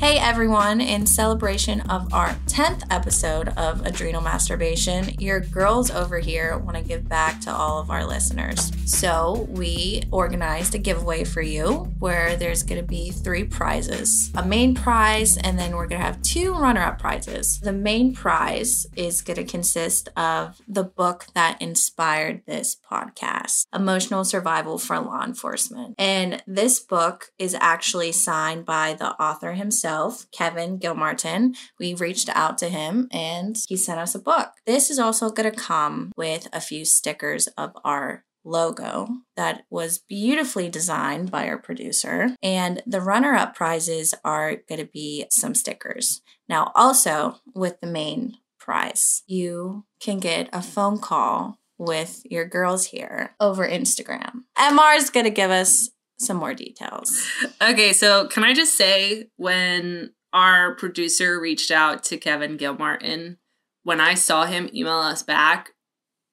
Hey everyone, in celebration of our 10th episode of Adrenal Masturbation, your girls over here want to give back to all of our listeners. So, we organized a giveaway for you where there's going to be three prizes a main prize, and then we're going to have two runner up prizes. The main prize is going to consist of the book that inspired this podcast Emotional Survival for Law Enforcement. And this book is actually signed by the author himself. Kevin Gilmartin. We reached out to him and he sent us a book. This is also going to come with a few stickers of our logo that was beautifully designed by our producer. And the runner up prizes are going to be some stickers. Now, also with the main prize, you can get a phone call with your girls here over Instagram. MR is going to give us some more details. Okay, so can I just say when our producer reached out to Kevin Gilmartin, when I saw him email us back,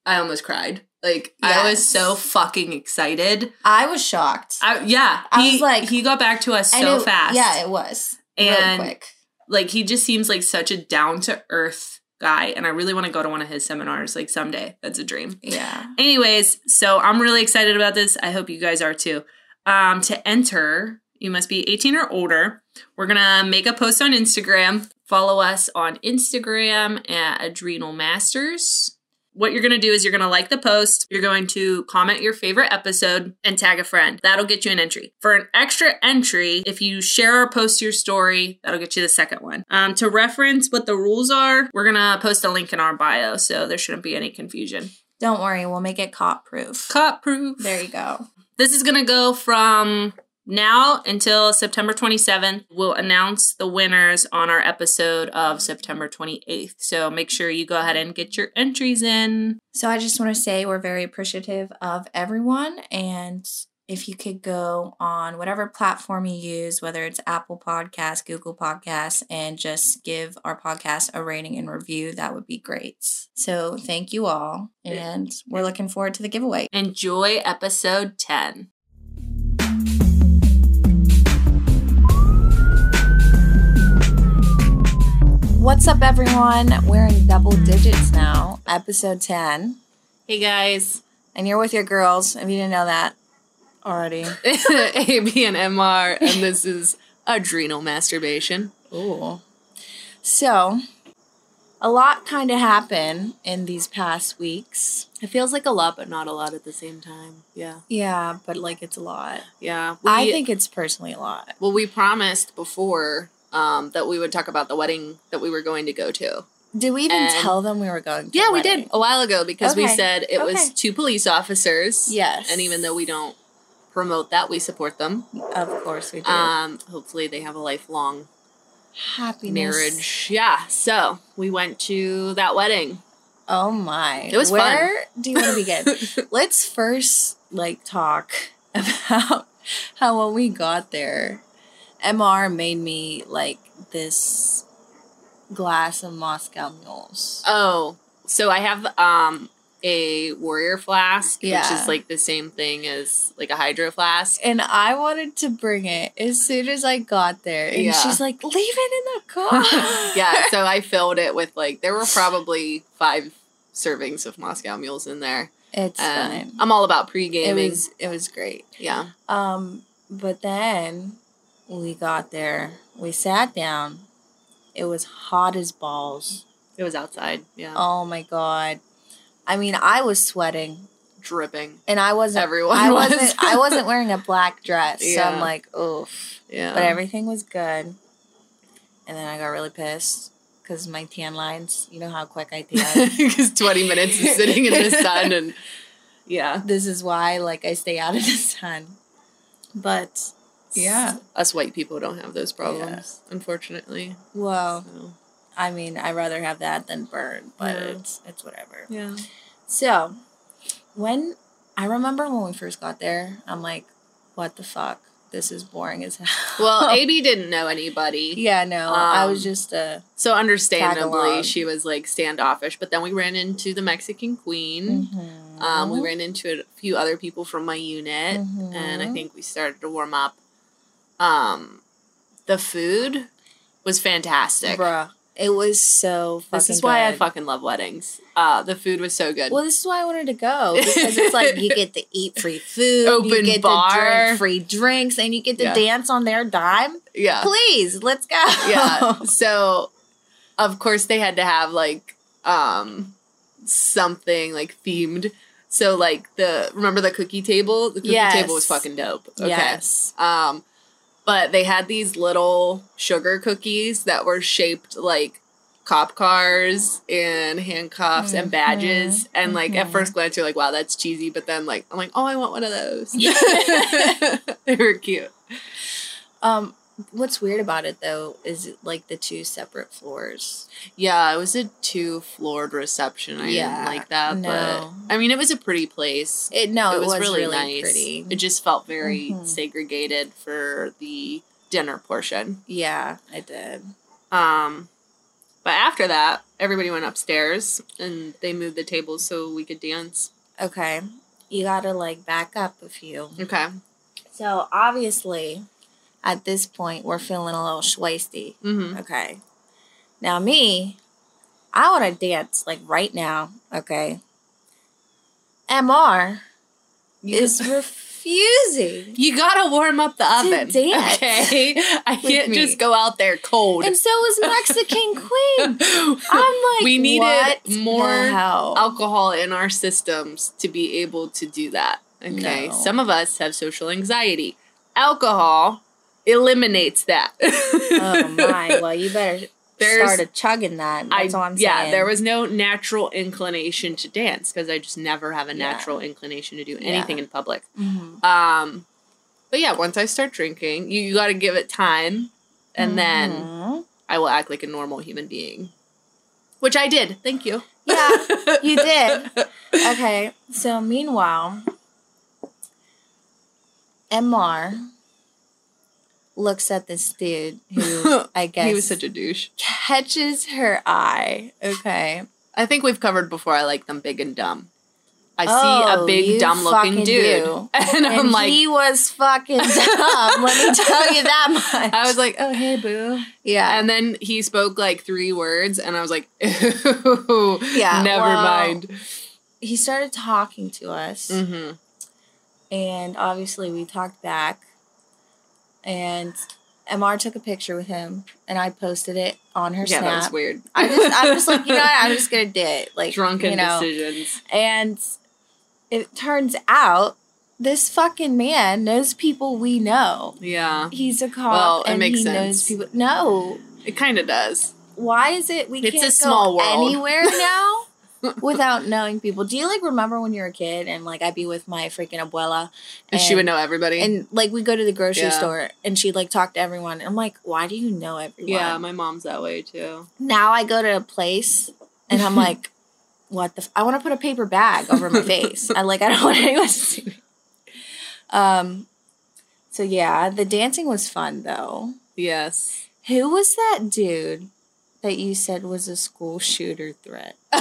I almost cried. Like I was so fucking excited. I was shocked. I, yeah, I he, was like- he got back to us so it- fast. Yeah, it was. really And- quick. like he just seems like such a down to earth guy, and I really want to go to one of his seminars like someday. That's a dream. Yeah. Anyways, so I'm really excited about this. I hope you guys are too. Um, to enter, you must be 18 or older. We're gonna make a post on Instagram. Follow us on Instagram at Adrenal Masters. What you're gonna do is you're gonna like the post, you're going to comment your favorite episode and tag a friend. That'll get you an entry. For an extra entry, if you share or post your story, that'll get you the second one. Um, to reference what the rules are, we're gonna post a link in our bio, so there shouldn't be any confusion. Don't worry, we'll make it cop proof. Cop proof. There you go. This is going to go from now until September 27th. We'll announce the winners on our episode of September 28th. So make sure you go ahead and get your entries in. So I just want to say we're very appreciative of everyone. And if you could go on whatever platform you use, whether it's Apple Podcasts, Google Podcasts, and just give our podcast a rating and review, that would be great. So thank you all. And we're looking forward to the giveaway. Enjoy episode 10. What's up, everyone? We're in double digits now, episode 10. Hey guys, And you're with your girls, if you didn't know that already. AB and MR, and this is Adrenal Masturbation. Ooh. So, a lot kind of happened in these past weeks. It feels like a lot, but not a lot at the same time. Yeah. Yeah, but like it's a lot. Yeah. I think it's personally a lot. Well, we promised before um, that we would talk about the wedding that we were going to go to. Did we even And- tell them we were going to Yeah, the we did a while ago because we said it was two police officers. Yes. And even though we don't promote that, we support them. Of course we do. Um, hopefully they have a lifelong Happiness. marriage. Yeah. So we went to that wedding. Oh my. It was fun. Where do you want to begin? Let's first like talk about how when we got there, MR made me like this glass of Moscow mules. Oh, so I have um a warrior flask, which is like the same thing as like a hydro flask. And I wanted to bring it as soon as I got there. And Yeah. she's like, leave it in the car. yeah, so I filled it with like there were probably five servings of Moscow mules in there. It's And fine. I'm all about pre It was it was great. yeah. Um, but then we got there, we sat down. It was hot as balls. It was outside. Yeah. Oh my god. I mean, I was sweating Dripping. and I wasn't Everyone I was. wasn't I wasn't wearing a black dress. So I'm like, oof. Yeah. But everything was good. And then I got really pissed because my tan lines, you know how quick I tan. Because 20 minutes of sitting in the sun and yeah. this is why like I stay out of the sun. But yeah. Us white people don't have those problems, unfortunately. Well, So, I mean, I'd rather have that than burn, but Yeah. it's it's whatever. yeah. So, when I remember when we first got there, I'm like, what the fuck? This is boring as hell. Well, AB didn't know anybody. yeah, no, I was Um, just uh So understandably, she was like standoffish. But then we ran into the Mexican queen. mhm. Um, we ran into a few other people from my unit, and I Mhm. think we started to warm up. Um, the food was fantastic. Bruh. It was so fucking This is why I fucking love weddings. Uh, the food was so good. Well, this is why I wanted to go because it's like you get to eat free food, you Open get to bar. drink free drinks, and you get to Yeah. dance on their dime. yeah. Please, let's go. yeah. So, of course, they had to have like um something like themed. So, like the remember the cookie table? The cookie Yes. table was fucking dope. Okay. Yes. Um, but they had these little sugar cookies that were shaped like cop cars and handcuffs and badges. Mhm, And like at mhm. first glance, you're like, wow, that's cheesy. But then like I'm like, oh, I want one of those. they were cute. Um, what's weird about it though is it, like the two separate floors. Yeah, it was a two floored reception. I Yeah, didn't like that, no. but I mean, it was a pretty place. It no, it, was, really, really nice. pretty. It just felt very Mhm. segregated for the dinner portion. yeah, I did. Um, but after that, everybody went upstairs and they moved the tables so we could dance. Okay, you gotta like back up a few. Okay. So obviously, at this point, we're feeling a little schwasty. Mm-hmm. Okay. Now me, I want to dance like right now. Okay. MR is refusing. You gotta warm up the oven. dance Okay. I can't me. just go out there cold. And so is Mexican Queen. I'm like, we needed what more alcohol in our systems to be able to do that. Okay. No. Some of us have social anxiety. Alcohol eliminates that. oh my! Well, you better There's- start a chugging that. I, all I'm yeah, saying. there was no natural inclination to dance because I just never have a Yeah. natural inclination to do Yeah. anything in public. Mhm. Um, but yeah, once I start drinking, you, you got to give it time, and then Mhm. I will act like a normal human being, which I did. Thank you. Yeah, you did. Okay, so meanwhile, MR looks at this dude who I guess he was such a douche. catches her eye. Okay. I think we've covered before. I like them big and dumb. I see Oh, a big dumb looking dude, do. and I'm like, he was fucking dumb. let me tell you that much. I was like, oh hey boo, yeah. and then he spoke like three words, and I was like, Ew, Yeah, never well- mind. he started talking to us, hmm and obviously we talked back. And MR took a picture with him, and I posted it on her Yeah, that was snap. weird. I just, I'm just like, you know, what? I'm just gonna do it, like drunken you know. decisions. And it turns out this fucking man knows people we know. Yeah, He's a cop, Well, it and makes he knows sense. people. No, it kind of does. why is it we It's can't a small go world. anywhere now without knowing people? Do you like remember when you were a kid and like I'd be with my freaking abuela And she would know everybody. and like we go to the grocery Yeah. store and she'd like talk to everyone. I'm like, why do you know everyone? yeah, my mom's that way too. now I go to a place and I'm like, what the? F- I want to put a paper bag over my face. I like I don't want anyone to see me. Um, so yeah, the dancing was fun though. Yes. Who was that dude that you said was a school shooter threat?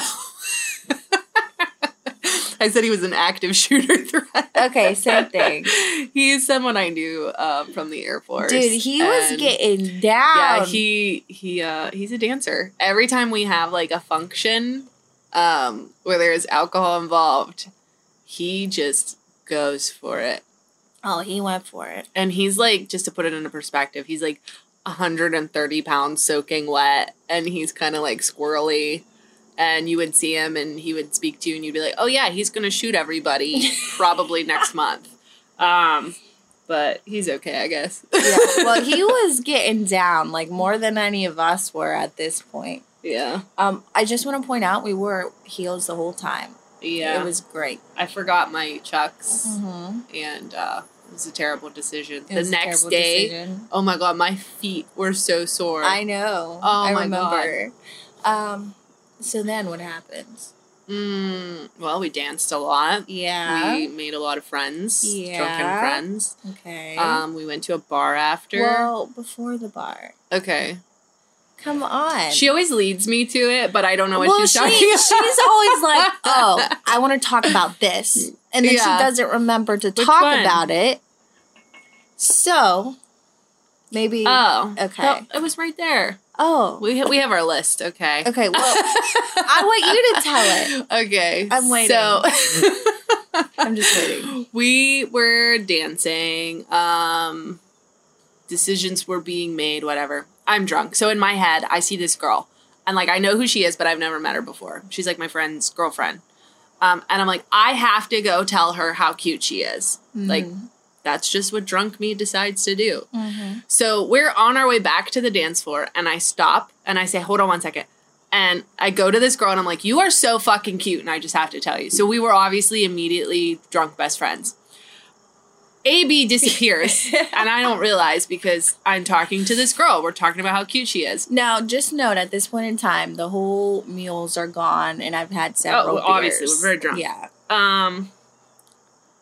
I said he was an active shooter threat. Okay, same thing. He's someone I knew um, from the Air Force. Dude, he was getting down. Yeah, he he uh he's a dancer. Every time we have like a function um where there's alcohol involved, he just goes for it. oh, he went for it. And he's like, just to put it into perspective, he's like 130 pounds soaking wet, and he's kind of like squirrely. And you would see him, and he would speak to you, and you'd be like, "Oh yeah, he's gonna shoot everybody probably next month." Um, but he's okay, I guess. Yeah, well, he was getting down like more than any of us were at this point. yeah, Um, I just want to point out we wore heels the whole time. yeah. It was great. I forgot my chucks, Mm-hmm. and uh, it was a terrible decision. It the next day, decision. oh my god, my feet were so sore. I know. Oh I my remember. Um, so then what happens? Mm, well, we danced a lot. Yeah. We made a lot of friends, Yeah. drunken friends. okay. Um, we went to a bar after. well, before the bar. okay. Come on. She always leads me to it, but I don't know what well, she's she, talking she's always like, "Oh, I want to talk about this," and then Yeah. she doesn't remember to Which talk one? about it. So, Maybe. Oh, Okay. No, it was right there. Oh. We we have our list. Okay. Okay. Well, I want you to tell it. Okay. I'm waiting. So I'm just waiting. we were dancing. Um decisions were being made, whatever. I'm drunk. So in my head, I see this girl. And like I know who she is, but I've never met her before. She's like my friend's girlfriend. Um, and I'm like, I have to go tell her how cute she is. Like, that's just what drunk me decides to do. Mm-hmm. So we're on our way back to the dance floor, and I stop and I say, Hold on one second. And I go to this girl and I'm like, You are so fucking cute. And I just have to tell you. So we were obviously immediately drunk best friends. AB disappears, and I don't realize because I'm talking to this girl. We're talking about how cute she is. Now, just note at this point in time, the whole mules are gone, and I've had several. Oh, well, obviously, we're very drunk. Yeah. Um,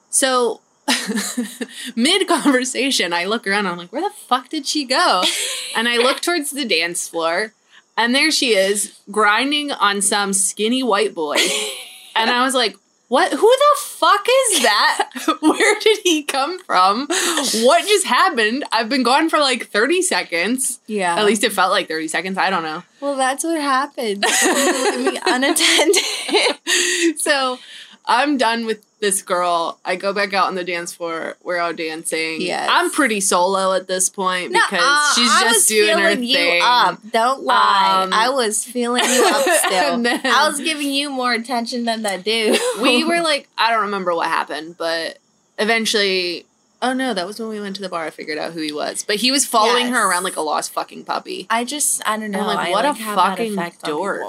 so mid conversation, I look around. I'm like, where the fuck did she go? and I look towards the dance floor, and there she is, grinding on some skinny white boy. and I was like, what? Who the fuck is that? Where did he come from? What just happened? I've been gone for like 30 seconds. Yeah. At least it felt like 30 seconds. I don't know. Well, that's what happened. Leave me unattended. so I'm done with this girl. I go back out on the dance floor. We're out dancing. Yes. I'm pretty solo at this point because Nuh-uh, she's just doing her thing. up. Don't lie. Um, I was feeling you up still. then- I was giving you more attention than that dude. we were like, I don't remember what happened, but eventually. Oh no, that was when we went to the bar. I figured out who he was, but he was following her around like a lost fucking puppy. I just I don't know. Like, I, what a fucking dork.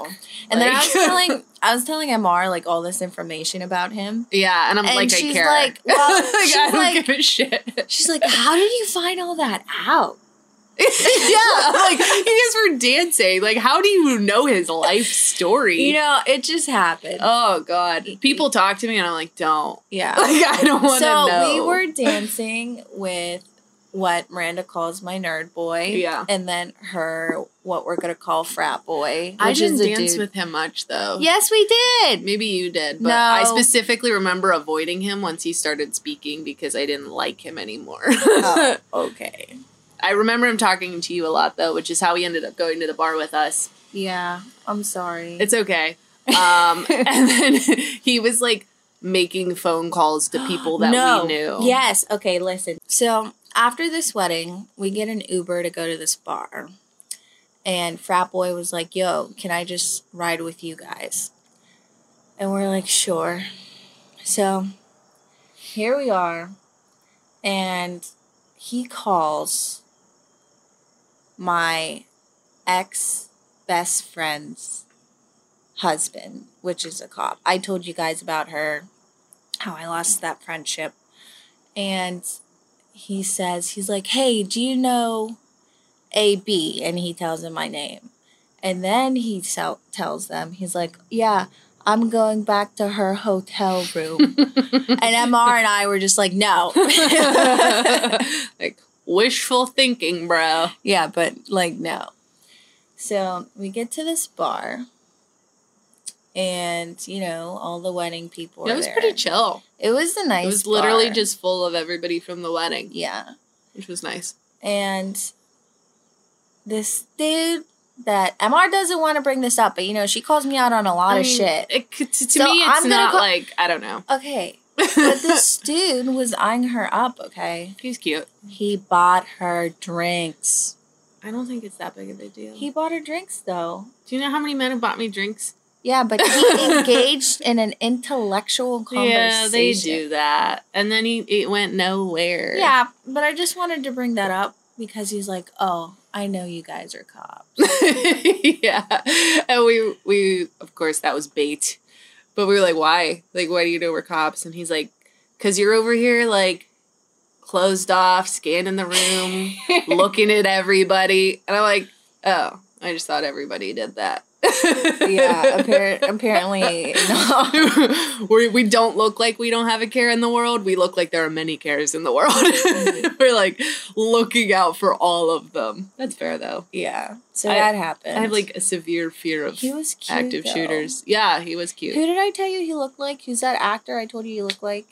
And then I was telling I was telling MR like all this information about him. Yeah, and I'm And like, she's I care. like, well, Like, she's I don't like- give a shit. She's like, "How did you find all that out?" yeah, like you guys were dancing. Like, how do you know his life story? You know, it just happened. oh god, people talk to me, and I'm like, don't. yeah. Like, I don't want to know. so know. we were dancing with what Miranda calls my nerd boy. Yeah. And then her what we're gonna call frat boy. I didn't dance dude. with him much though. Yes, we did. Maybe you did, but No. I specifically remember avoiding him once he started speaking because I didn't like him anymore. Oh, okay. I remember him talking to you a lot though, which is how he ended up going to the bar with us. Yeah. I'm sorry. It's okay. Um, and then he was like making phone calls to people that no. we knew. Yes. Okay, listen. So after this wedding, we get an Uber to go to this bar. And frat boy was like, yo, can I just ride with you guys? And we're like, sure. So here we are. And he calls my ex best friend's husband, which is a cop. I told you guys about her, how I lost that friendship. And he says, he's like, hey, do you know AB? And he tells him my name. And then he tell tells them, he's like, yeah, I'm going back to her hotel room. and MR and I were just like, no. like wishful thinking, bro. yeah, but like, no. So we get to this bar. And, you know, all the wedding people It was there. pretty chill. It was a nice it was literally bar. just full of everybody from the wedding, Yeah. which was nice. and this dude that MR doesn't want to bring this up, but you know, she calls me out on a lot I of shit. It, to to So me, it's I'm not go- like I don't know. Okay. But this dude was eyeing her up, okay? He's cute. He bought her drinks. I don't think it's that big of a deal. He bought her drinks though. Do you know how many men have bought me drinks? Yeah, but he engaged in an intellectual conversation. Yeah, they do that, and then he it went nowhere. Yeah, but I just wanted to bring that up because he's like, "Oh, I know you guys are cops." yeah, and we we of course that was bait, but we were like, why? Like, why do you know we're cops? And he's like, because you're over here like closed off, scanning the room, looking at everybody, and I'm like, oh, I just thought everybody did that. Yeah, appar- apparently no. we we don't look like we don't have a care in the world. We look like there are many cares in the world. Mm-hmm. We're like looking out for all of them. That's fair though. Yeah, so I- that happened. I have like a severe fear of he was cute, active though. shooters. Yeah, he was cute. Who did I tell you he looked like? Who's that actor I told you he looked like?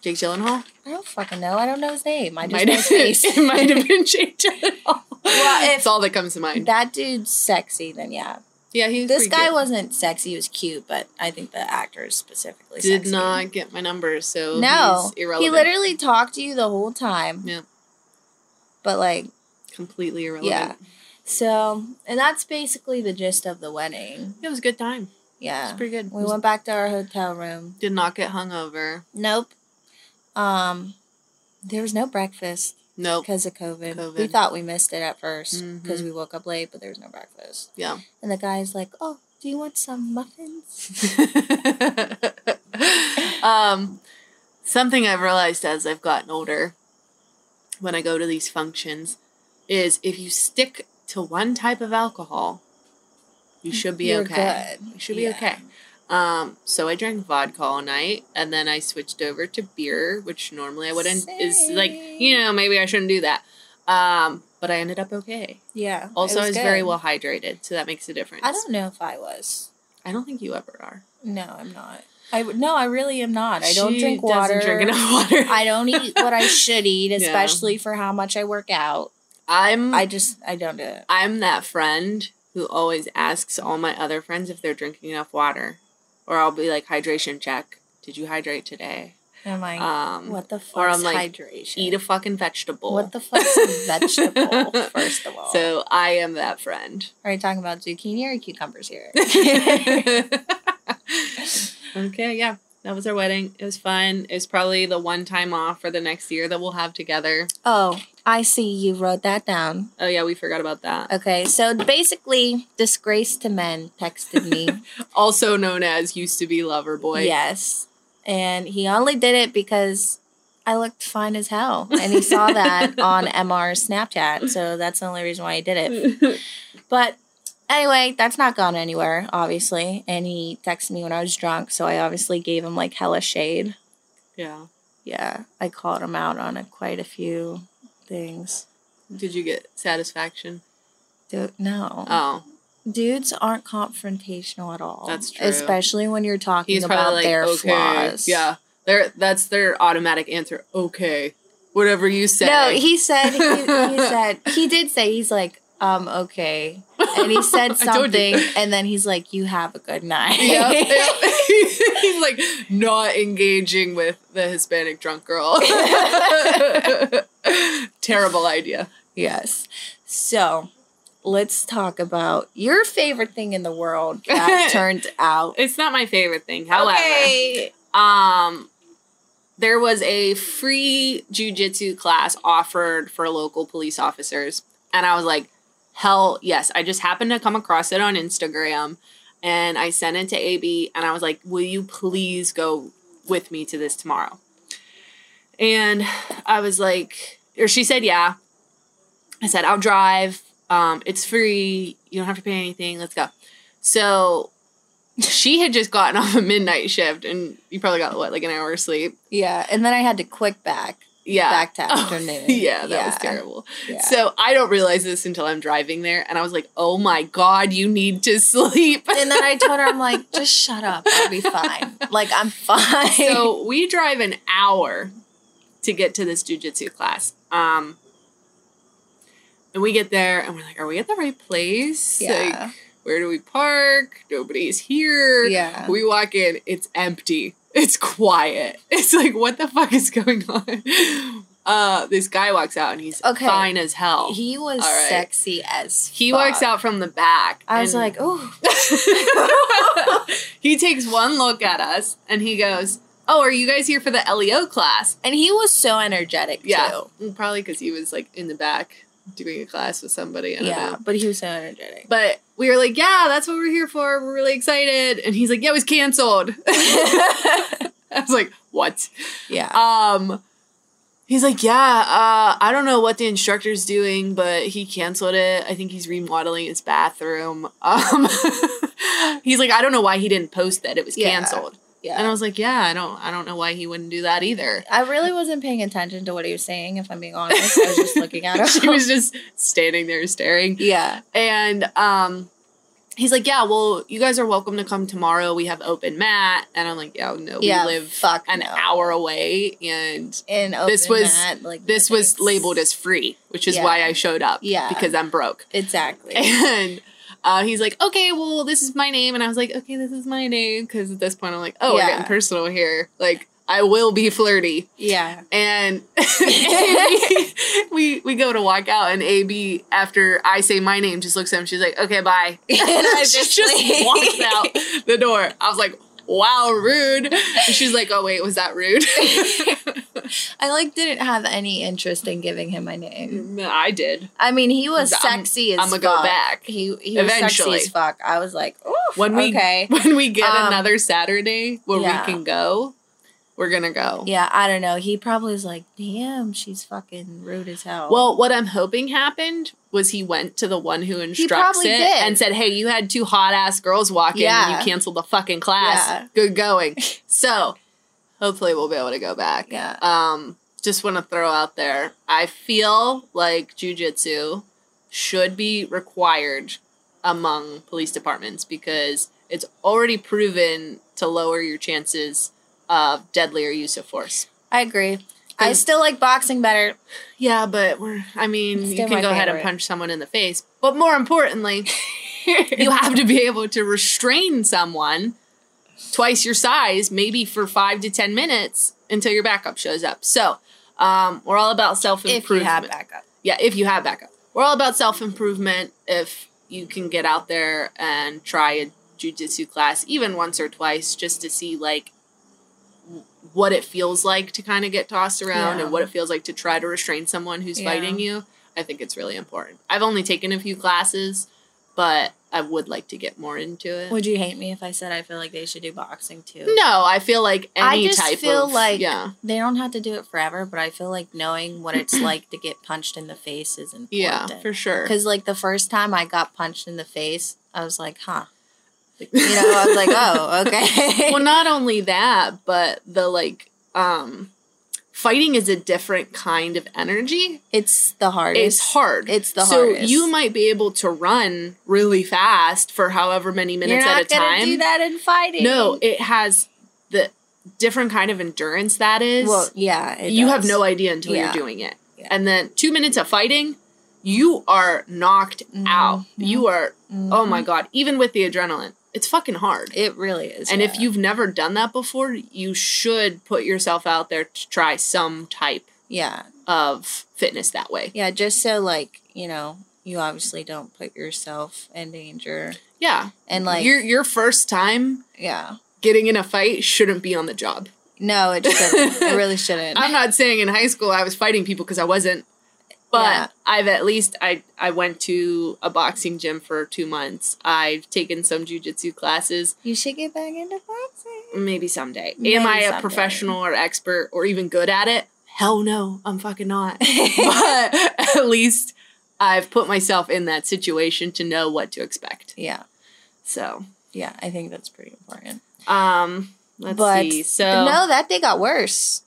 Jake Gyllenhaal. I don't fucking know. I don't know his name. I just Might know his face. it might have been Jake Gyllenhaal. Well, if- That's all that comes to mind. that dude's sexy, then yeah. Yeah, he This guy good. wasn't sexy. He was cute, but I think the actor is specifically did sexy. not get my numbers, so No, he literally talked to you the whole time. Yeah. But like, completely irrelevant. yeah. So, and that's basically the gist of the wedding. it was a good time. Yeah. It was pretty good. We went back to our hotel room. Did not get hungover. Nope. Um, there was no breakfast Nope. because of COVID. COVID. We thought we missed it at first because Mhm. we woke up late, but there was no breakfast. Yeah. And the guy's like, "Oh, do you want some muffins?" um, something I've realized as I've gotten older, when I go to these functions, is if you stick to one type of alcohol, you should be You're okay. good. You should be Yeah. okay. Um, so I drank vodka all night, and then I switched over to beer, which normally I wouldn't. Is like you know maybe I shouldn't do that. Um, but I ended up okay. Yeah. Also, I was very well hydrated, so that makes a difference. I don't know if I was. I don't think you ever are. No, I'm not. I no, I really am not. I don't She drink water. Drink enough water. I don't eat what I should eat, Yeah. especially for how much I work out. I'm I just I don't do it. I'm that friend who always asks all my other friends if they're drinking enough water, or I'll be like hydration check. Did you hydrate today? I'm like, Um, what the fuck? or I'm like, hydration? Eat a fucking vegetable. What the fuck's a vegetable? First of all, So I am that friend. are you talking about zucchini or cucumbers here? okay, yeah. That was our wedding. It was fun. It was probably the one time off for the next year that we'll have together. oh, I see. You wrote that down. Oh yeah, we forgot about that. Okay, so basically, disgrace to men texted me. Also known as used to be lover boy. Yes. And he only did it because I looked fine as hell. And he saw that on MR's Snapchat. So that's the only reason why he did it. But anyway, that's not gone anywhere, obviously. And he texted me when I was drunk. So I obviously gave him like hella shade. yeah. Yeah. I called him out on a, quite a few things. Did you get satisfaction? Dude, no. Oh. Dudes aren't confrontational at all. That's true. Especially when you're talking He's about like, their okay. flaws. Yeah. Their that's their automatic answer. Okay. Whatever you say. No, he said he, he said he did say he's like um okay, and he said I told you. something, and then he's like, "You have a good night." Yep, yep. He's like not engaging with the Hispanic drunk girl. Terrible idea. yes. So let's talk about your favorite thing in the world that turned out. It's not my favorite thing. However, Okay. um there was a free jujitsu class offered for local police officers and i was like hell yes i just happened to come across it on instagram and i sent it to ab and i was like will you please go with me to this tomorrow? And i was like or she said yeah. I said i'll drive um, it's free you don't have to pay anything let's go. So she had just gotten off a midnight shift and you probably got what like an hour of sleep? Yeah, and then I had to click back. Yeah Back to Oh, yeah that was terrible Yeah. so i don't realize this until i'm driving there and i was like oh my god you need to sleep and then I told her, I'm like, just shut up. I'll be fine. Like, I'm fine. so we drive an hour to get to this jujitsu class um and we get there and we're like are we at the right place Yeah. like where do we park nobody's here yeah. We walk in, it's empty. It's quiet. It's like, what the fuck is going on? Uh, this guy walks out and he's Okay. fine as hell. He, was right. sexy as he walks out from the back. I was like, oh, he takes one look at us and he goes, "Oh, are you guys here for the LEO class?" and he was so energetic Yeah, too. Probably because he was like in the back doing a class with somebody. Yeah, but he was so energetic. But we were like, "Yeah, that's what we're here for. We're really excited." And he's like, "Yeah, it was canceled." I was like, "What?" yeah, Um, he's like, yeah, uh, I don't know what the instructor's doing, but he canceled it. I think he's remodeling his bathroom. Um, he's like, I don't know why he didn't post that it was Yeah. canceled. Yeah. And I was like, yeah, I don't, I don't know why he wouldn't do that either. I really wasn't paying attention to what he was saying. If I'm being honest, I was just looking at him. she was just standing there staring. yeah, And um, he's like, yeah, well, you guys are welcome to come tomorrow. We have open mat, and I'm like, yeah, no, Yeah, we live an no. hour away, and And This was- mat, like this was labeled as free, which is Yeah. why I showed up. Yeah. because I'm broke. exactly. And uh, he's like, okay, well, this is my name. And I was like, okay, this is my name. Because at this point, I'm like, oh, we're Yeah. getting personal here. Like, I will be flirty. yeah. And we we go to walk out, and AB, after I say my name, just looks at him. She's like, okay, bye. And I just just walks out the door. I was like, wow, rude. And she's like, oh, wait, was that rude? I like didn't have any interest in giving him my name. I did. I mean, he was I'm- sexy as fuck. I'ma go back. He he was sexy as fuck. I was like, When we okay. when we get Um, another Saturday where yeah. we can go, we're gonna go. Yeah, I don't know. He probably is like, damn, she's fucking rude as hell. Well, what I'm hoping happened was he went to the one who instructs it did. and said, "Hey, you had two hot ass girls walk in and you canceled the fucking class. Yeah. Good going." so, hopefully, we'll be able to go back. Yeah. Um, just want to throw out there, I feel like jujitsu should be required among police departments because it's already proven to lower your chances of deadlier use of force. I agree. I still like boxing better. Yeah, but we're, I mean, you can go ahead and punch someone in the face. But more importantly, you have to be able to restrain someone twice your size, maybe for five to 10 minutes until your backup shows up. So, um, we're all about self improvement. if you have backup. Yeah, if you have backup. We're all about self improvement. If you can get out there and try a jujitsu class, even once or twice, just to see like what it feels like to kind of get tossed around Yeah. and what it feels like to try to restrain someone who's Yeah. fighting you. I think it's really important. I've only taken a few classes, but I would like to get more into it. Would you hate me if I said I feel like they should do boxing too? no, I feel like any I just type feel of like yeah, they don't have to do it forever, but I feel like knowing what it's like to get punched in the face is important. yeah, for sure. Because like the first time I got punched in the face, I was like, huh. You know, I was like, oh, okay. well not only that but the like um fighting is a different kind of energy it's the hardest. it's hard It's the hardest. so hardest. you might be able to run really fast for however many minutes at a time do that in fighting. no it has the different kind of endurance that is Well, yeah. it you have no idea until Yeah. you're doing it Yeah. and then two minutes of fighting you are knocked out Mhm. you are oh Mhm. my god even with the adrenaline it's fucking hard It really is. and if you've never done that before, you should put yourself out there to try some type yeah, of fitness that way. yeah, just so like you know, you obviously don't put yourself in danger, Yeah. and like your your first time yeah, getting in a fight shouldn't be on the job. no, it shouldn't. it really shouldn't. I'm not saying in high school I was fighting people because I wasn't. But Yeah. I've at least I I went to a boxing gym for 2 months. I've taken some jujitsu classes. you should get back into boxing. Maybe someday. Maybe Am I a someday. professional or expert or even good at it? Hell no, I'm fucking not. but at least I've put myself in that situation to know what to expect. yeah, So, yeah, I think that's pretty important. um, let's but see. So, no, that day got worse.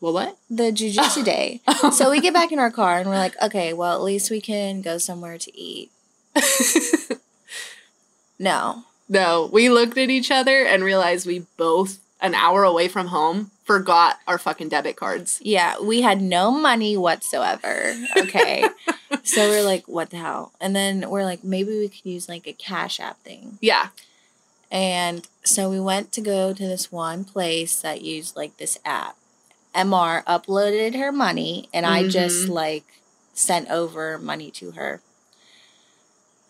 Well, what? The jujitsu day. So we get back in our car and we're like, okay, well, at least we can go somewhere to eat. No. no, we looked at each other and realized we both, an hour away from home, forgot our fucking debit cards. Yeah, we had no money whatsoever. Okay. so we're like, what the hell? And then we're like, maybe we could use like a cash app thing. Yeah. And so we went to go to this one place that used like this app. MR uploaded her money and I just Mhm. like sent over money to her.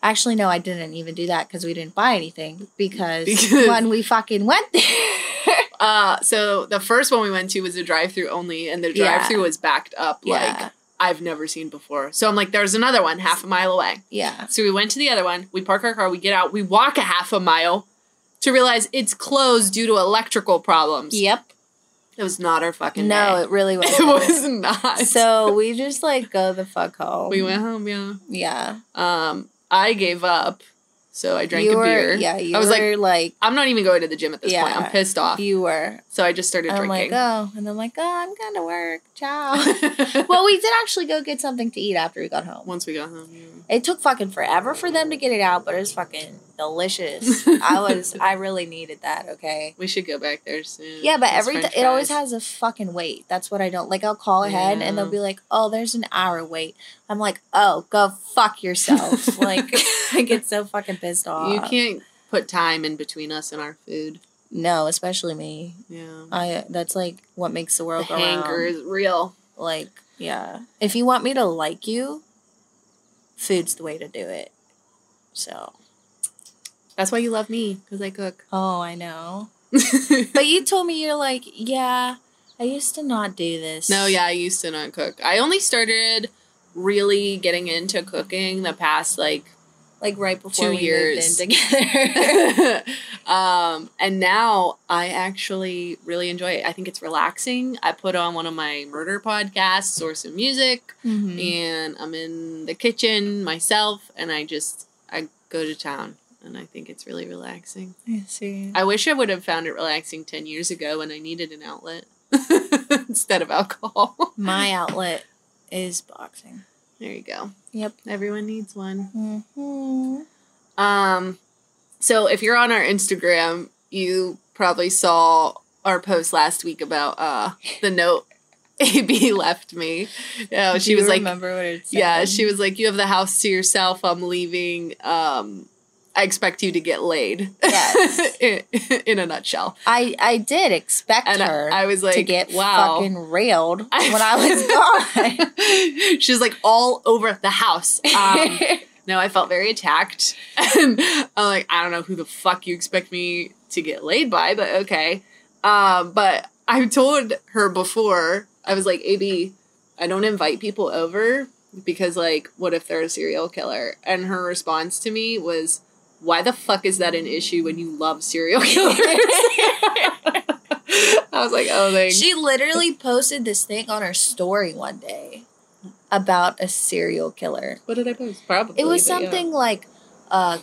Actually, no, I didn't even do that because we didn't buy anything because, Because- when we fucking went there. Uh, so the first one we went to was a drive-through only, and the drive-through was backed up like yeah. I've never seen before. So I'm like, there's another one half a mile away. Yeah. So we went to the other one. We park our car. We get out. We walk a half a mile to realize it's closed due to electrical problems. Yep. It was not our fucking No, day. it really wasn't. it was not. So we just like go the fuck home. we went home. Yeah. Yeah. Um, I gave up So I drank you a were, beer. Yeah, you I was were like, I'm not even going to the gym at this point. I'm pissed off. you were. So I just started I'm like, drinking. oh, and I'm like, oh, I'm going to work. Ciao. well, we did actually go get something to eat after we got home. Once we got home. yeah. It took fucking forever for them to get it out, but it was fucking delicious. I was, I really needed that. Okay. We should go back there soon. Yeah, but Those every french it always has a fucking wait. That's what I don't like. I'll call ahead and they'll be like, "Oh, there's an hour wait." I'm like, "Oh, go fuck yourself!" like I get so fucking pissed off. You can't put time in between us and our food. No, especially me. Yeah. I that's like what makes the The world go hanger is real. Like, yeah. If you want me to like you, food's the way to do it. So, That's why you love me because I cook. oh, I know. But you told me you're like, yeah, I used to not do this. no, yeah, I used to not cook. I only started really getting into cooking the past like like right before Two we years. moved in together. um, and now I actually really enjoy it. I think it's relaxing. I put on one of my murder podcasts or some music, Mhm. and I'm in the kitchen myself, and I just I go to town, and I think it's really relaxing. I see. I wish I would have found it relaxing ten years ago when I needed an outlet instead of alcohol. My outlet is boxing. There you go. Yep. Everyone needs one. hmm Um, so if you're on our Instagram, you probably saw our post last week about uh the note AB left me. Yeah, she was like, remember what it said? yeah, she was like, you have the house to yourself. I'm leaving. Um, I expect you to get laid. Yes. in, in a nutshell. I I did expect And her I, I was like, to get wow. fucking railed when I was gone. She was like all over the house. Um, no, I felt very attacked. And I'm like, I don't know who the fuck you expect me to get laid by, but okay. Um, but I've told her before, I was like, AB, I don't invite people over because, like, what if they're a serial killer? And her response to me was, why the fuck is that an issue when you love serial killers? I was like, oh, thanks. she literally posted this thing on her story one day about a serial killer. what did I post? Probably. It was but yeah. something like uh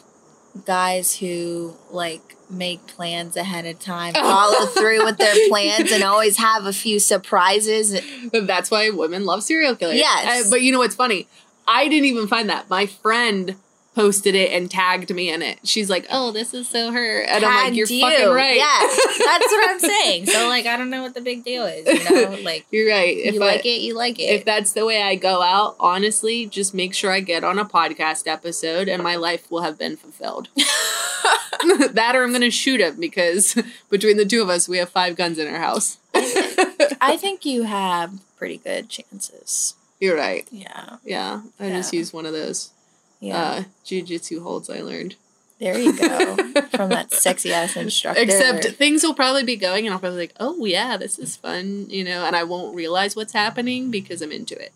guys who like make plans ahead of time, follow through with their plans and always have a few surprises. That's why women love serial killers. Yes. Uh, but you know what's funny? I didn't even find that. My friend posted it and tagged me in it. She's like, "Oh, this is so her," and I'm like, "You're you. fucking right." Yeah, that's what I'm saying. So like I don't know what the big deal is, you know? Like You're right. If you I, like it, you like it. If that's the way I go out, honestly, just make sure I get on a podcast episode and my life will have been fulfilled. that or I'm going to shoot him because between the two of us, we have five guns in our house. I think you have pretty good chances. You're right. Yeah. Yeah. I just Yeah. used one of those Yeah. uh, jujitsu holds I learned. there you go. From that sexy ass instructor. Except things will probably be going, and I'll probably be like, "Oh yeah, this is fun," you know, and I won't realize what's happening because I'm into it,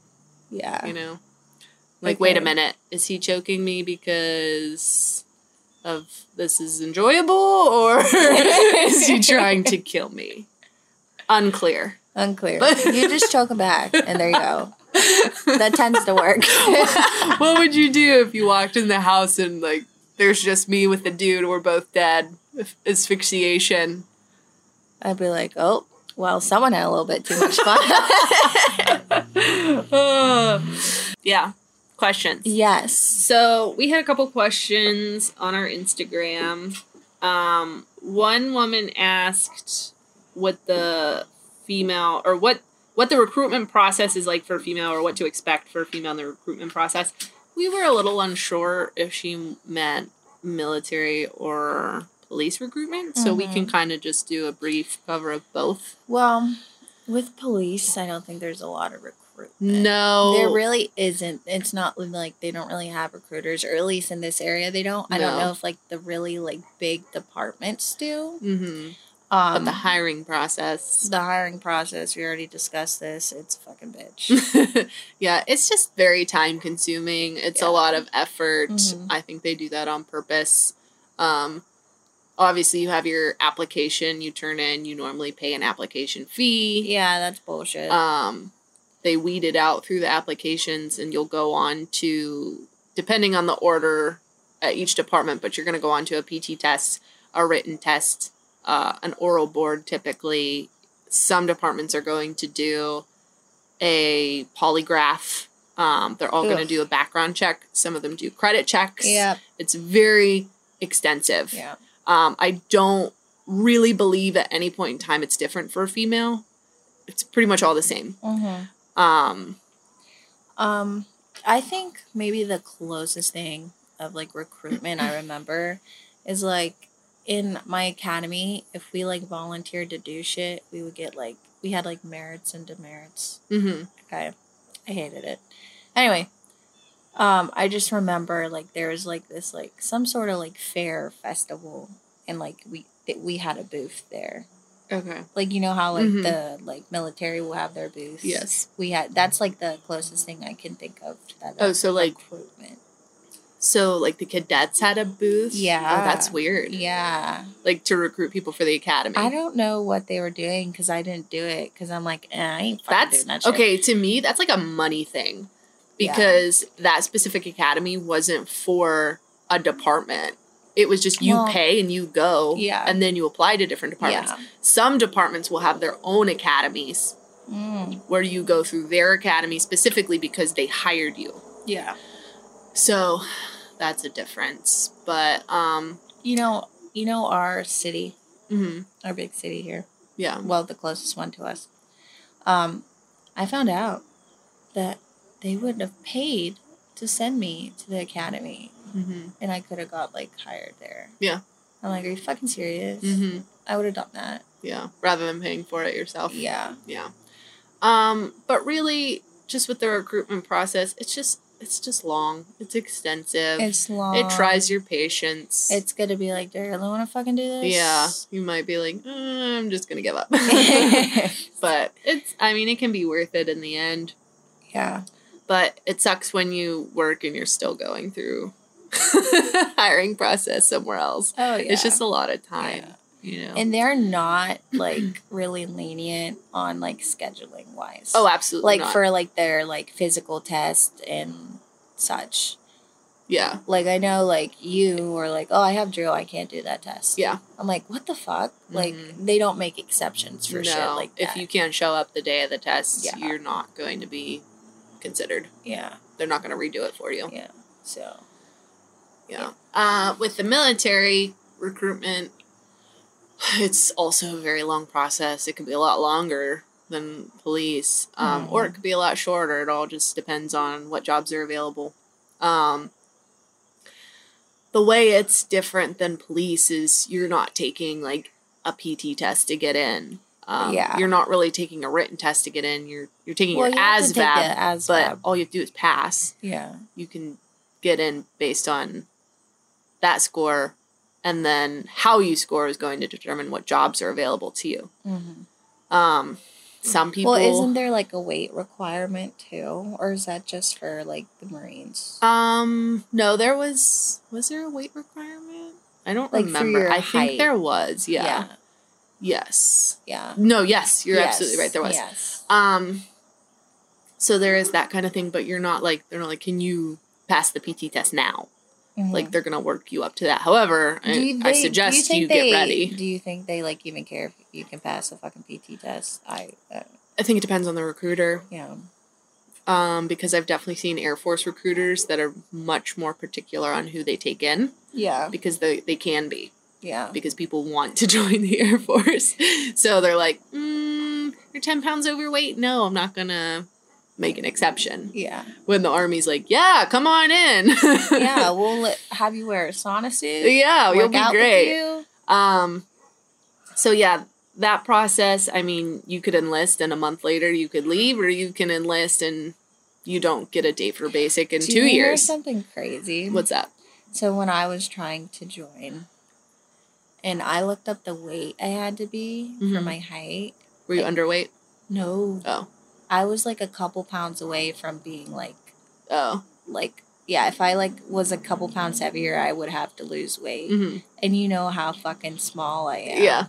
yeah. you know. Like, wait a minute, is he choking me because of this is enjoyable, or is he trying to kill me? Unclear. Unclear. you just choke him back, and there you go. That tends to work. what would you do if you walked in the house and like there's just me with the dude, we're both dead, asphyxiation? I'd be like, oh, well, someone had a little bit too much fun. yeah. Questions. yes. So we had a couple questions on our Instagram. Um, one woman asked what the female or what what the recruitment process is like for a female or what to expect for a female in the recruitment process. We were a little unsure if she meant military or police recruitment, so we can mm-hmm. kind of just do a brief cover of both. Well, with police, I don't think there's a lot of recruitment. No, There really isn't. It's not like they don't really have recruiters, or at least in this area, they don't. I don't know if like the really like big departments do. Mm-hmm. Hmm but Um, the hiring process. the hiring process, we already discussed this. It's a fucking bitch. yeah, it's just very time consuming. It's Yeah. a lot of effort. Mhm. I think they do that on purpose. Um, obviously, you have your application you turn in. You normally pay an application fee. yeah, that's bullshit. Um, they weed it out through the applications, and you'll go on to, depending on the order at each department, but you're going to go on to a PT test, a written test, uh, an oral board typically. Some departments are going to do a polygraph. Um, they're all going to do a background check. Some of them do credit checks. Yep. It's very extensive. Yeah. Um, I don't really believe at any point in time it's different for a female. It's pretty much all the same. Mm-hmm. Um, Um, I think maybe the closest thing of like recruitment I remember is like in my academy, if we like volunteered to do shit, we would get like we had like merits and demerits. mhm. Okay. I hated it. Anyway, um, I just remember like there was like this like some sort of like fair festival and like we that we had a booth there. Okay. Like you know how like Mhm. the like military will have their booths. Yes. We had that's like the closest thing I can think of to that. Oh, so, like- recruitment. So, like the cadets had a booth. Yeah. Oh, that's weird. Yeah. Like to recruit people for the academy. I don't know what they were doing because I didn't do it because I'm like, eh, I ain't fucking That's that shit. okay. To me, that's like a money thing, Yeah. because that specific academy wasn't for a department. It was just you Well, pay and you go, yeah. and then you apply to different departments. Yeah. Some departments will have their own academies Mm, where you go through their academy specifically because they hired you. yeah. So that's a difference. But um, You know, you know our city, mhm, our big city here. yeah, Well, the closest one to us. Um, I found out that they wouldn't have paid to send me to the academy, hmm and I could have got like hired there. Yeah. I'm like, are you fucking serious? hmm I would have done that. yeah, rather than paying for it yourself. Yeah. Yeah. Um, but really, just with the recruitment process, it's just it's just long. It's extensive. It's long. it tries your patience. It's gonna be like, do I really want to fucking do this? yeah. You might be like, "Uh, I'm just gonna give up. but it's. I mean, it can be worth it in the end. yeah. But it sucks when you work and you're still going through hiring process somewhere else. Oh yeah. It's just a lot of time. Yeah. You know. and they're not like really lenient on like scheduling wise. oh, absolutely. like not. for like their like physical test and such. yeah, Like I know like you were like, oh, I have drill, I can't do that test. yeah. I'm like, what the fuck? Like Mhm. they don't make exceptions for shit like that. if you can't show up the day of the test, Yeah. you're not going to be considered. yeah, They're not going to redo it for you. yeah. So Yeah. Uh, with the military recruitment, it's also a very long process. It could be a lot longer than police, um, or it could be a lot shorter. It all just depends on what jobs are available. Um, the way it's different than police is you're not taking like a PT test to get in. Um, Yeah. You're not really taking a written test to get in. You're you're taking well, your you ASVAB, ASVAB. but all you have to do is pass yeah, you can get in based on that score and then how you score is going to determine what jobs are available to you. Hmm um some people well, isn't there like a weight requirement too, or is that just for like the Marines? um no there was was there a weight requirement? I don't Like remember. i think there was yeah. yeah, yes. Yeah. no yes you're Yes, absolutely right there was. Yes. um so there is that kind of thing but you're not like they're not like can you pass the pt test now Mhm. like they're gonna work you up to that however I, you- I suggest you they, get ready Do you think they like even care if you can pass a fucking PT test? I, uh, I think it depends on the recruiter. yeah, Um, because I've definitely seen Air Force recruiters that are much more particular on who they take in yeah, because they, they can be yeah, because people want to join the Air Force. So they're like, mm, you're 10 pounds overweight. No, I'm not going to make an exception. yeah, When the Army's like, yeah, come on in. yeah. We'll let, have you wear a sauna suit. yeah, you'll be great. you. Um, so yeah, that process. I mean, you could enlist, and a month later you could leave, or you can enlist and you don't get a date for basic in Do two years. Something crazy. What's that? So when I was trying to join, and I looked up the weight I had to be for Mhm. my height. Were you Like- underweight? No, Oh, I was like a couple pounds away from being like oh, like yeah. If I like was a couple pounds heavier, I would have to lose weight. hmm And you know how fucking small I am. yeah.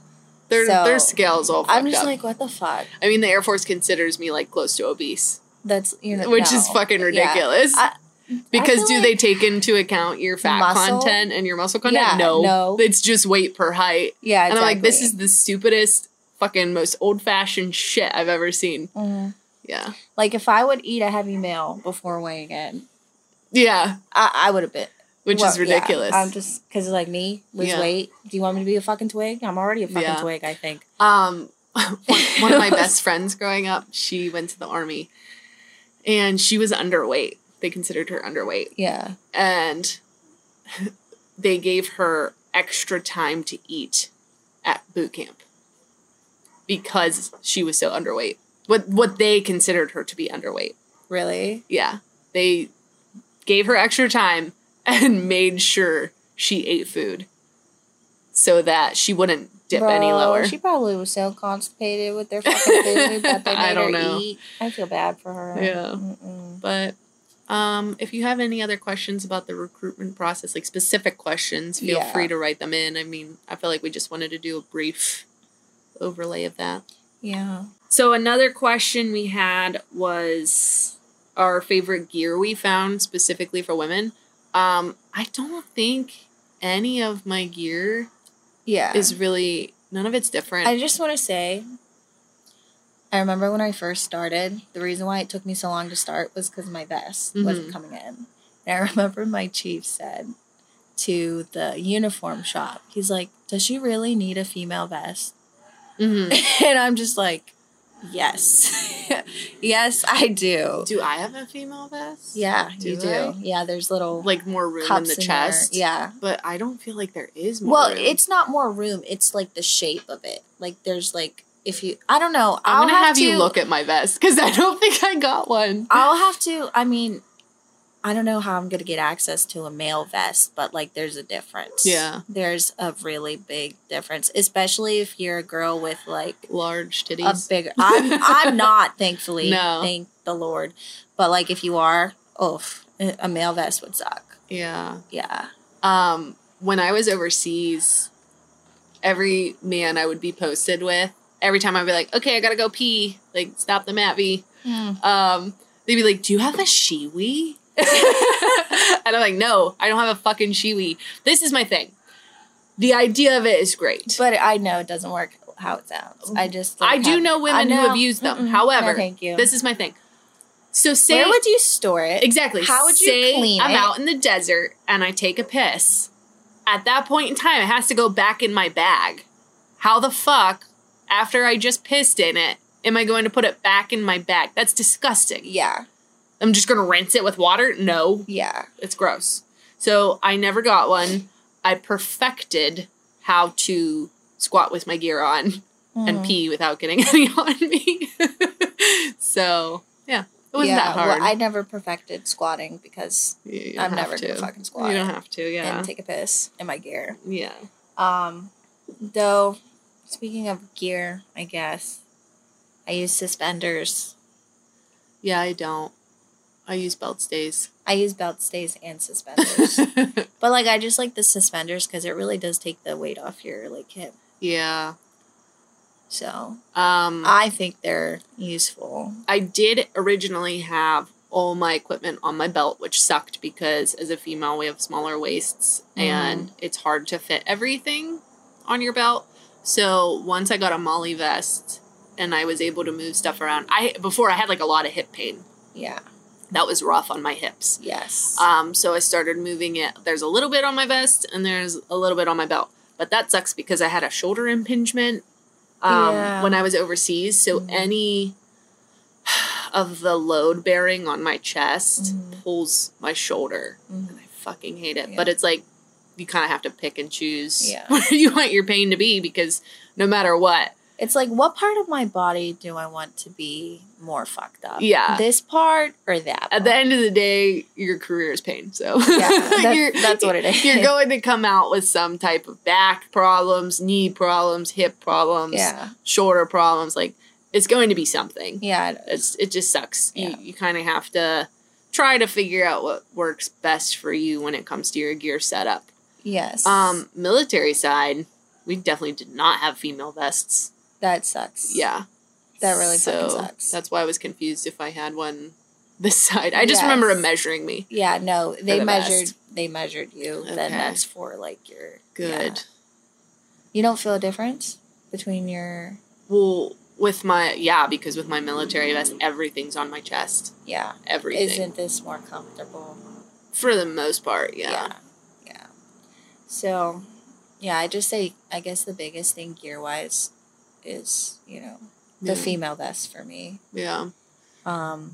Their So, their scales all I'm just up. like, what the fuck? I mean, the Air Force considers me like close to obese, That's you know, which is no. fucking Yeah. ridiculous. I- Because do like- they take into account your fat Muscle? content and your muscle content? Yeah, no. no. It's just weight per height. Yeah, And I'm like, this is the stupidest, fucking most old fashioned shit I've ever seen. Mhm. Yeah. like if I would eat a heavy meal before weighing in, Yeah. I, I would have been. Which Well, is ridiculous. Yeah, I'm just because like me lose Yeah. weight. Do you want me to be a fucking twig? I'm already a fucking Yeah. twig. I think. Um, one, one of my best friends growing up, she went to the army, and she was underweight. They considered her underweight, Yeah. and they gave her extra time to eat at boot camp because she was so underweight. What what they considered her to be underweight. Really. Yeah, they gave her extra time and made sure she ate food so that she wouldn't dip any lower. She probably was so constipated with their fucking food that they made I don't her know. eat. I feel bad for her. Yeah. Mm-mm. But um, if you have any other questions about the recruitment process, like specific questions, feel Yeah. free to write them in. I mean, I feel like we just wanted to do a brief overlay of that. Yeah. So another question we had was our favorite gear we found specifically for women. Um, I don't think any of my gear Yeah. is really none of it's different. I just want to say, I remember when I first started, the reason why it took me so long to start was because my vest wasn't Mhm. coming in. And I remember my chief said to the uniform shop, he's like, Does she really need a female vest? Mhm. and I'm just like, Yes. yes, I do. Do I have a female vest? Yeah, Do you do. I? Yeah, there's little Like more room in the in there. chest. Yeah. But I don't feel like there is more Well, room. it's not more room. It's like the shape of it. Like there's like if you I don't know. I'm I'll gonna have, to, you look at my vest because I don't think I got one. I'll have to. I mean, I don't know how I'm gonna get access to a male vest, but like there's a difference. Yeah. there's a really big difference, especially if you're a girl with like Large titties. a bigger. I'm I'm not, thankfully. No. thank the Lord. But like if you are, oof, a male vest would suck. yeah. Yeah. Um, when I was overseas, every man I would be posted with, every time I'd be like, "Okay, I gotta go pee," like stop the M-ATV. Um, they'd be like, "Do you have a Shewee?" and I'm like, "No, I don't have a fucking Shewee." This is my thing. The idea of it is great. But I know it doesn't work how it sounds. I just I don't do know women I who have used them. Mm-mm. However, No, thank you. this is my thing. So say Where would you store it? Exactly. How would you Say clean I'm it? out in the desert and I take a piss. At that point in time, it has to go back in my bag. How the fuck, after I just pissed in it, am I going to put it back in my bag? That's disgusting. Yeah. I'm just going to rinse it with water? No, Yeah. it's gross. So I never got one. I perfected how to squat with my gear on and Mm. pee without getting any on me. so, yeah, it wasn't that hard. Well, I never perfected squatting because You- you don't I'm never gonna to. fucking squat. You don't have to, yeah. and take a piss in my gear. yeah. Um, though, speaking of gear, I guess I use suspenders. Yeah, I don't. I use belt stays. I use belt stays and suspenders, but like I just like the suspenders because it really does take the weight off your like hip. yeah. So Um I think they're useful. I did originally have all my equipment on my belt, which sucked because as a female we have smaller waists and it's hard to fit everything on your belt. So once I got a MOLLE vest and I was able to move stuff around, I before I had like a lot of hip pain. Yeah. That was rough on my hips. Yes. Um, so I started moving it. There's a little bit on my vest and there's a little bit on my belt. But that sucks because I had a shoulder impingement um, Yeah. when I was overseas. So Mhm. any of the load bearing on my chest Mhm. pulls my shoulder. Mhm. And I fucking hate it. Yeah. But it's like you kind of have to pick and choose Yeah. where you want your pain to be because no matter what, It's like, what part of my body do I want to be more fucked up? Yeah. This part or that? at the end of the day, your career is pain. So Yeah, that's- that's what it is. You're going to come out with some type of back problems, knee problems, hip problems, Yeah. shoulder problems. Like it's going to be something. Yeah. it. It's it just sucks. Yeah. You you kind of have to try to figure out what works best for you when it comes to your gear setup. Yes. Um, military side, we definitely did not have female vests. that sucks. Yeah. That really fucking So sucks. That's why I was confused if I had one this side. I just remember Yes. him measuring me. Yeah, no, they the best. measured. They measured you. Then that's for like your Good. yeah. You don't feel a difference between your Well, with my yeah, because with my military vest, everything's on my chest. yeah. Everything. Isn't this more comfortable? For the most part, yeah. yeah. Yeah. So, yeah, I just say I guess the biggest thing gear wise is you know the Yeah. female vest for me. Yeah. Um,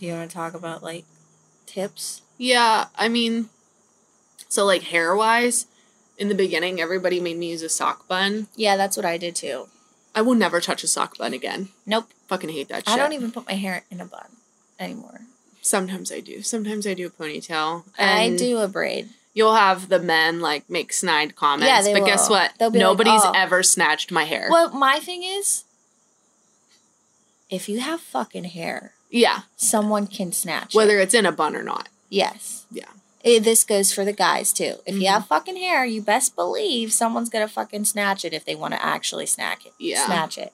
do you want to talk about like tips? Yeah, I mean, so like hair wise, in the beginning, everybody made me use a sock bun. Yeah, that's what I did too. I will never touch a sock bun again. Nope, Fucking hate that shit. I don't even put my hair in a bun anymore. Sometimes I do. Sometimes I do a ponytail. I do a braid. You'll have the men like make snide comments. Yeah, they but guess what? They'll like, Nobody's "Oh." ever snatched my hair. Well, my thing is, if you have fucking hair, Yeah. someone can snatch it. Whether it's in a bun or not. Yes. Yeah. Eh, this goes for the guys too. If you Mhm. have fucking hair, you best believe someone's gonna fucking snatch it if they want to actually snatch it. Yeah. Snatch it.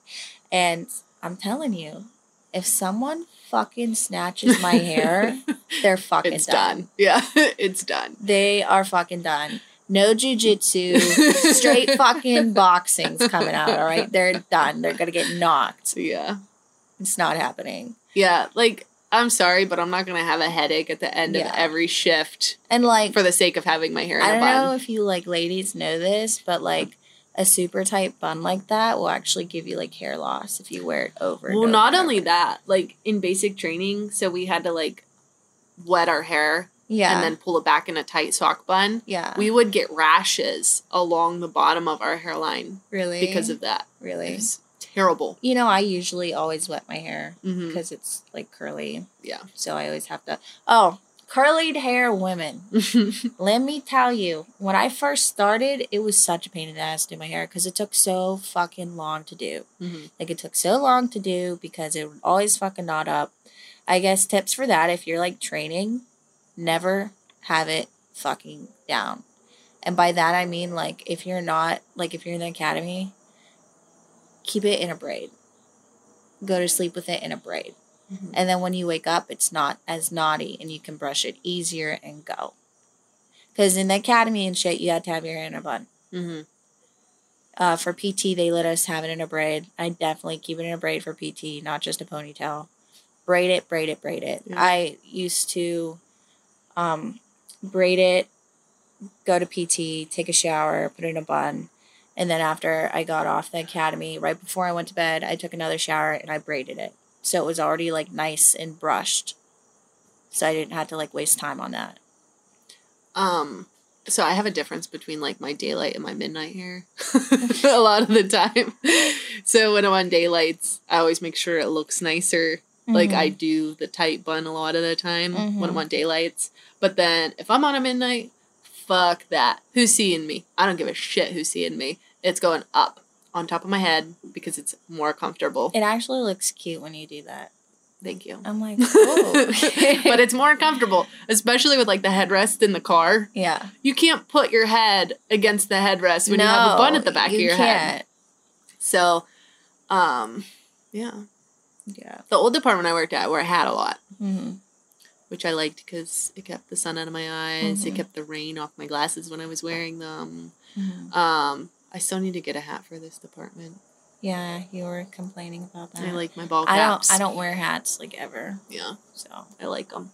And I'm telling you, if someone fucking snatches my hair, they're fucking It's done. done. Yeah. it's done. They are fucking done. No jujitsu, straight fucking boxing's coming out. All right, they're done. They're gonna get knocked. Yeah. It's not happening. Yeah. Like, I'm sorry, but I'm not going to have a headache at the end Yeah. of every shift And like, for the sake of having my hair in I a don't know if you like ladies know this, but like a super tight bun like that will actually give you like hair loss if you wear it over. Well, over not only over. that, like in basic training, so we had to like wet our hair yeah, and then pull it back in a tight sock bun. yeah, We would get rashes along the bottom of our hairline really because of that. It really. was terrible. You know, I usually always wet my hair because it's like curly, Yeah. so I always have to. Oh, curly hair women. Let me tell you, when I first started, it was such a pain in the ass to do my hair because it took so fucking long to do. Mhm. Like it took so long to do because it would always fucking knot up. I guess tips for that if you're like training, never have it fucking down. And by that I mean like if you're not like if you're in the academy, keep it in a braid. Go to sleep with it in a braid. Mhm. And then when you wake up, it's not as knotty and you can brush it easier and go. Because in the academy and shit, you had to have your hair in a bun. Mhm. Uh, for PT, they let us have it in a braid. I definitely keep it in a braid for PT, not just a ponytail. Braid it, braid it, braid it. Yeah. I used to um, braid it, go to PT, take a shower, put it in a bun. And then after I got off the academy, right before I went to bed, I took another shower and I braided it. So it was already like nice and brushed. So I didn't have to like waste time on that. Um, so I have a difference between like my daylight and my midnight hair a lot of the time. So when I'm on daylights, I always make sure it looks nicer. Like Mm-hmm. I do the tight bun a lot of the time when I'm Mhm. on daylights. But then if I'm on a midnight, fuck that. Who's seeing me? I don't give a shit who's seeing me. It's going up on top of my head because it's more comfortable. It actually looks cute when you do that. Thank you. I'm like, oh. but it's more comfortable, especially with like the headrest in the car. yeah. You can't put your head against the headrest when you have a bun at the back of your head. can't. So, um, yeah. Yeah. The old department I worked at, where I had a lot, hmm which I liked because it kept the sun out of my eyes, it Mhm. kept the rain off my glasses when I was wearing them. hmm Um, I still need to get a hat for this department. Yeah, you were complaining about that. I like my ball I caps. don't. I don't wear hats like ever. Yeah, So I like them.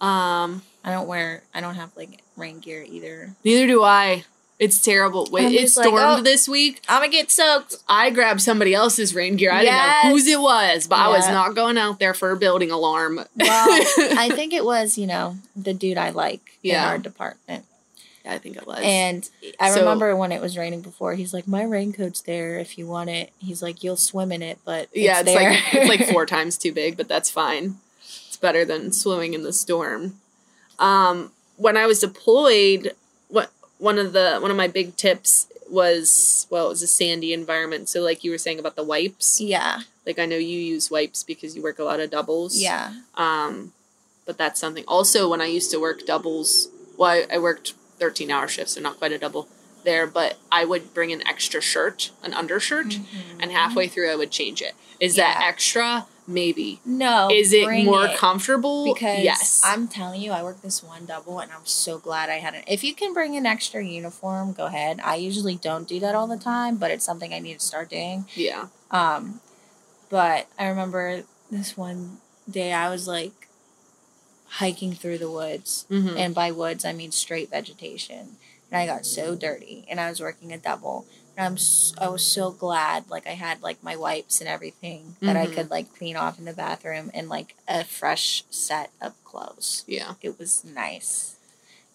Um, I don't wear. I don't have like rain gear either. neither do I. It's terrible. Wait, I'm it just like, stormed oh. this week. I'm gonna get soaked. I grabbed somebody else's rain gear. I Yes. didn't know whose it was, but I was not going out there for a building alarm. Well, I think it was you know the dude I like Yeah. in our department, I think it was. and I So- remember when it was raining before. He's like, my raincoat's there if you want it. He's like, you'll swim in it, but yeah, it's, it's, there. like it's like four times too big, but that's fine. It's better than swimming in the storm. Um, when I was deployed, what one of the one of my big tips was well, it was a sandy environment. So like you were saying about the wipes, yeah, like I know you use wipes because you work a lot of doubles. yeah, Um, but that's something. Also, when I used to work doubles, well, I, I worked 13 hour shifts, so not quite a double there, but I would bring an extra shirt, an undershirt, Mm-hmm. and halfway through I would change it. Is that extra Maybe. No. Is it more it. comfortable? Because yes. I'm telling you, I work this one double, and I'm so glad I had it. If you can bring an extra uniform, go ahead. I usually don't do that all the time, but it's something I need to start doing. yeah. Um, but I remember this one day I was like hiking through the woods, Mhm. and by woods I mean straight vegetation, and I got so dirty, and I was working a double. And I'm I was so glad like I had like my wipes and everything that I Mhm. could like clean off in the bathroom and like a fresh set of clothes. Yeah. It was nice.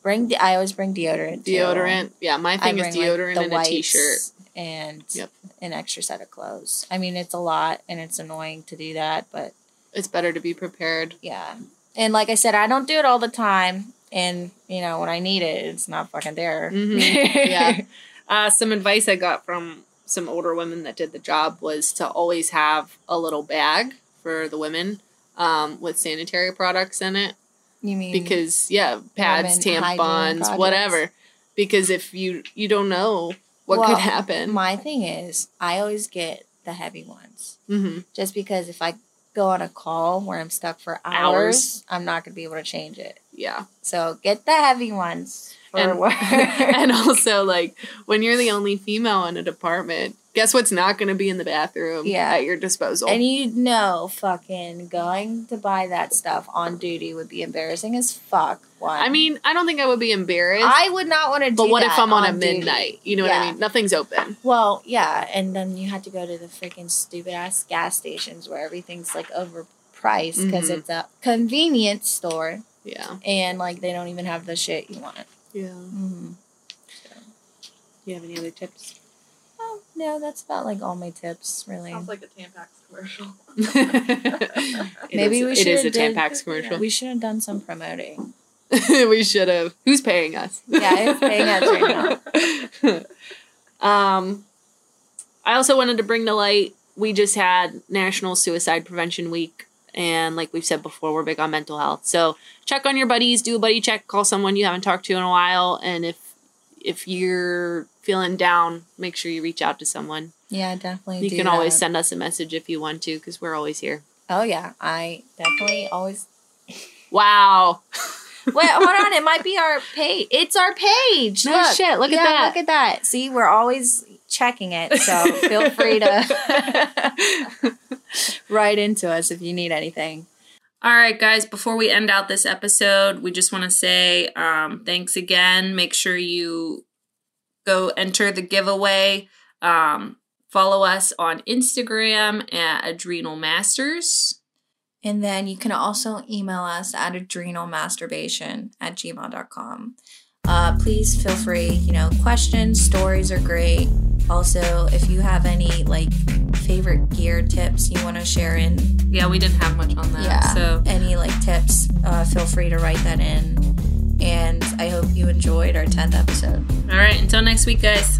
Bring de- I always bring deodorant. too. Deodorant. Yeah, my I thing is bring, like, deodorant the and a t-shirt. and Yep. an extra set of clothes. I mean, it's a lot and it's annoying to do that, but It's better to be prepared. yeah. And like I said, I don't do it all the time. And you know, when I need it, it's not fucking there. Mhm. Yeah. Uh, some advice I got from some older women that did the job was to always have a little bag for the women um, with sanitary products in it. you mean Because yeah, pads, tampons, whatever. Because if you you don't know what Well, could happen. my thing is, I always get the heavy ones, hmm just because if I go on a call where I'm stuck for hours, Hours. I'm not gonna be able to change it. Yeah. So get the heavy ones for And, work. and also like when you're the only female in a department, guess what's not going to be in the bathroom Yeah. at your disposal? And you know, fucking going to buy that stuff on duty would be embarrassing as fuck. One. I mean, I don't think I would be embarrassed. I would not want to do but what if I'm on, a duty. midnight? You know what I mean? Nothing's open. Well, yeah, and then you had to go to the freaking stupid ass gas stations where everything's like overpriced because Mhm. it's a convenience store Yeah. and like they don't even have the shit you want. Yeah. Mm-hmm. You have any other tips? Oh no, that's about like all my tips really. Sounds like a Tampax commercial. Maybe is- we It is should've a did- Tampax commercial. we should have done some promoting. we should have. Who's paying us? Yeah, who's paying us right now? um, I also wanted to bring to light. We just had National Suicide Prevention Week, and like we've said before, we're big on mental health. So check on your buddies, do a buddy check, call someone you haven't talked to in a while, and if if you're feeling down, make sure you reach out to someone. Yeah, definitely. You can always send us a message if you want to, because we're always here. Oh yeah, I definitely always. Wow. Wait, hold on. It might be our page. It's our page. No shit, look at that. Look at that. See, we're always checking it. So feel free to write into us if you need anything. All right, guys, before we end out this episode, we just want to say um, thanks again. Make sure you go enter the giveaway. Um, follow us on Instagram at Adrenal Masters. And then you can also email us at adrenalmasturbation at gmail.com. Uh, please feel free, you know, questions, stories are great. Also, if you have any like favorite gear tips you want to share in, Yeah, we didn't have much on that. yeah, So any like tips, uh, feel free to write that in. And I hope you enjoyed our 10th episode. all right, until next week, guys.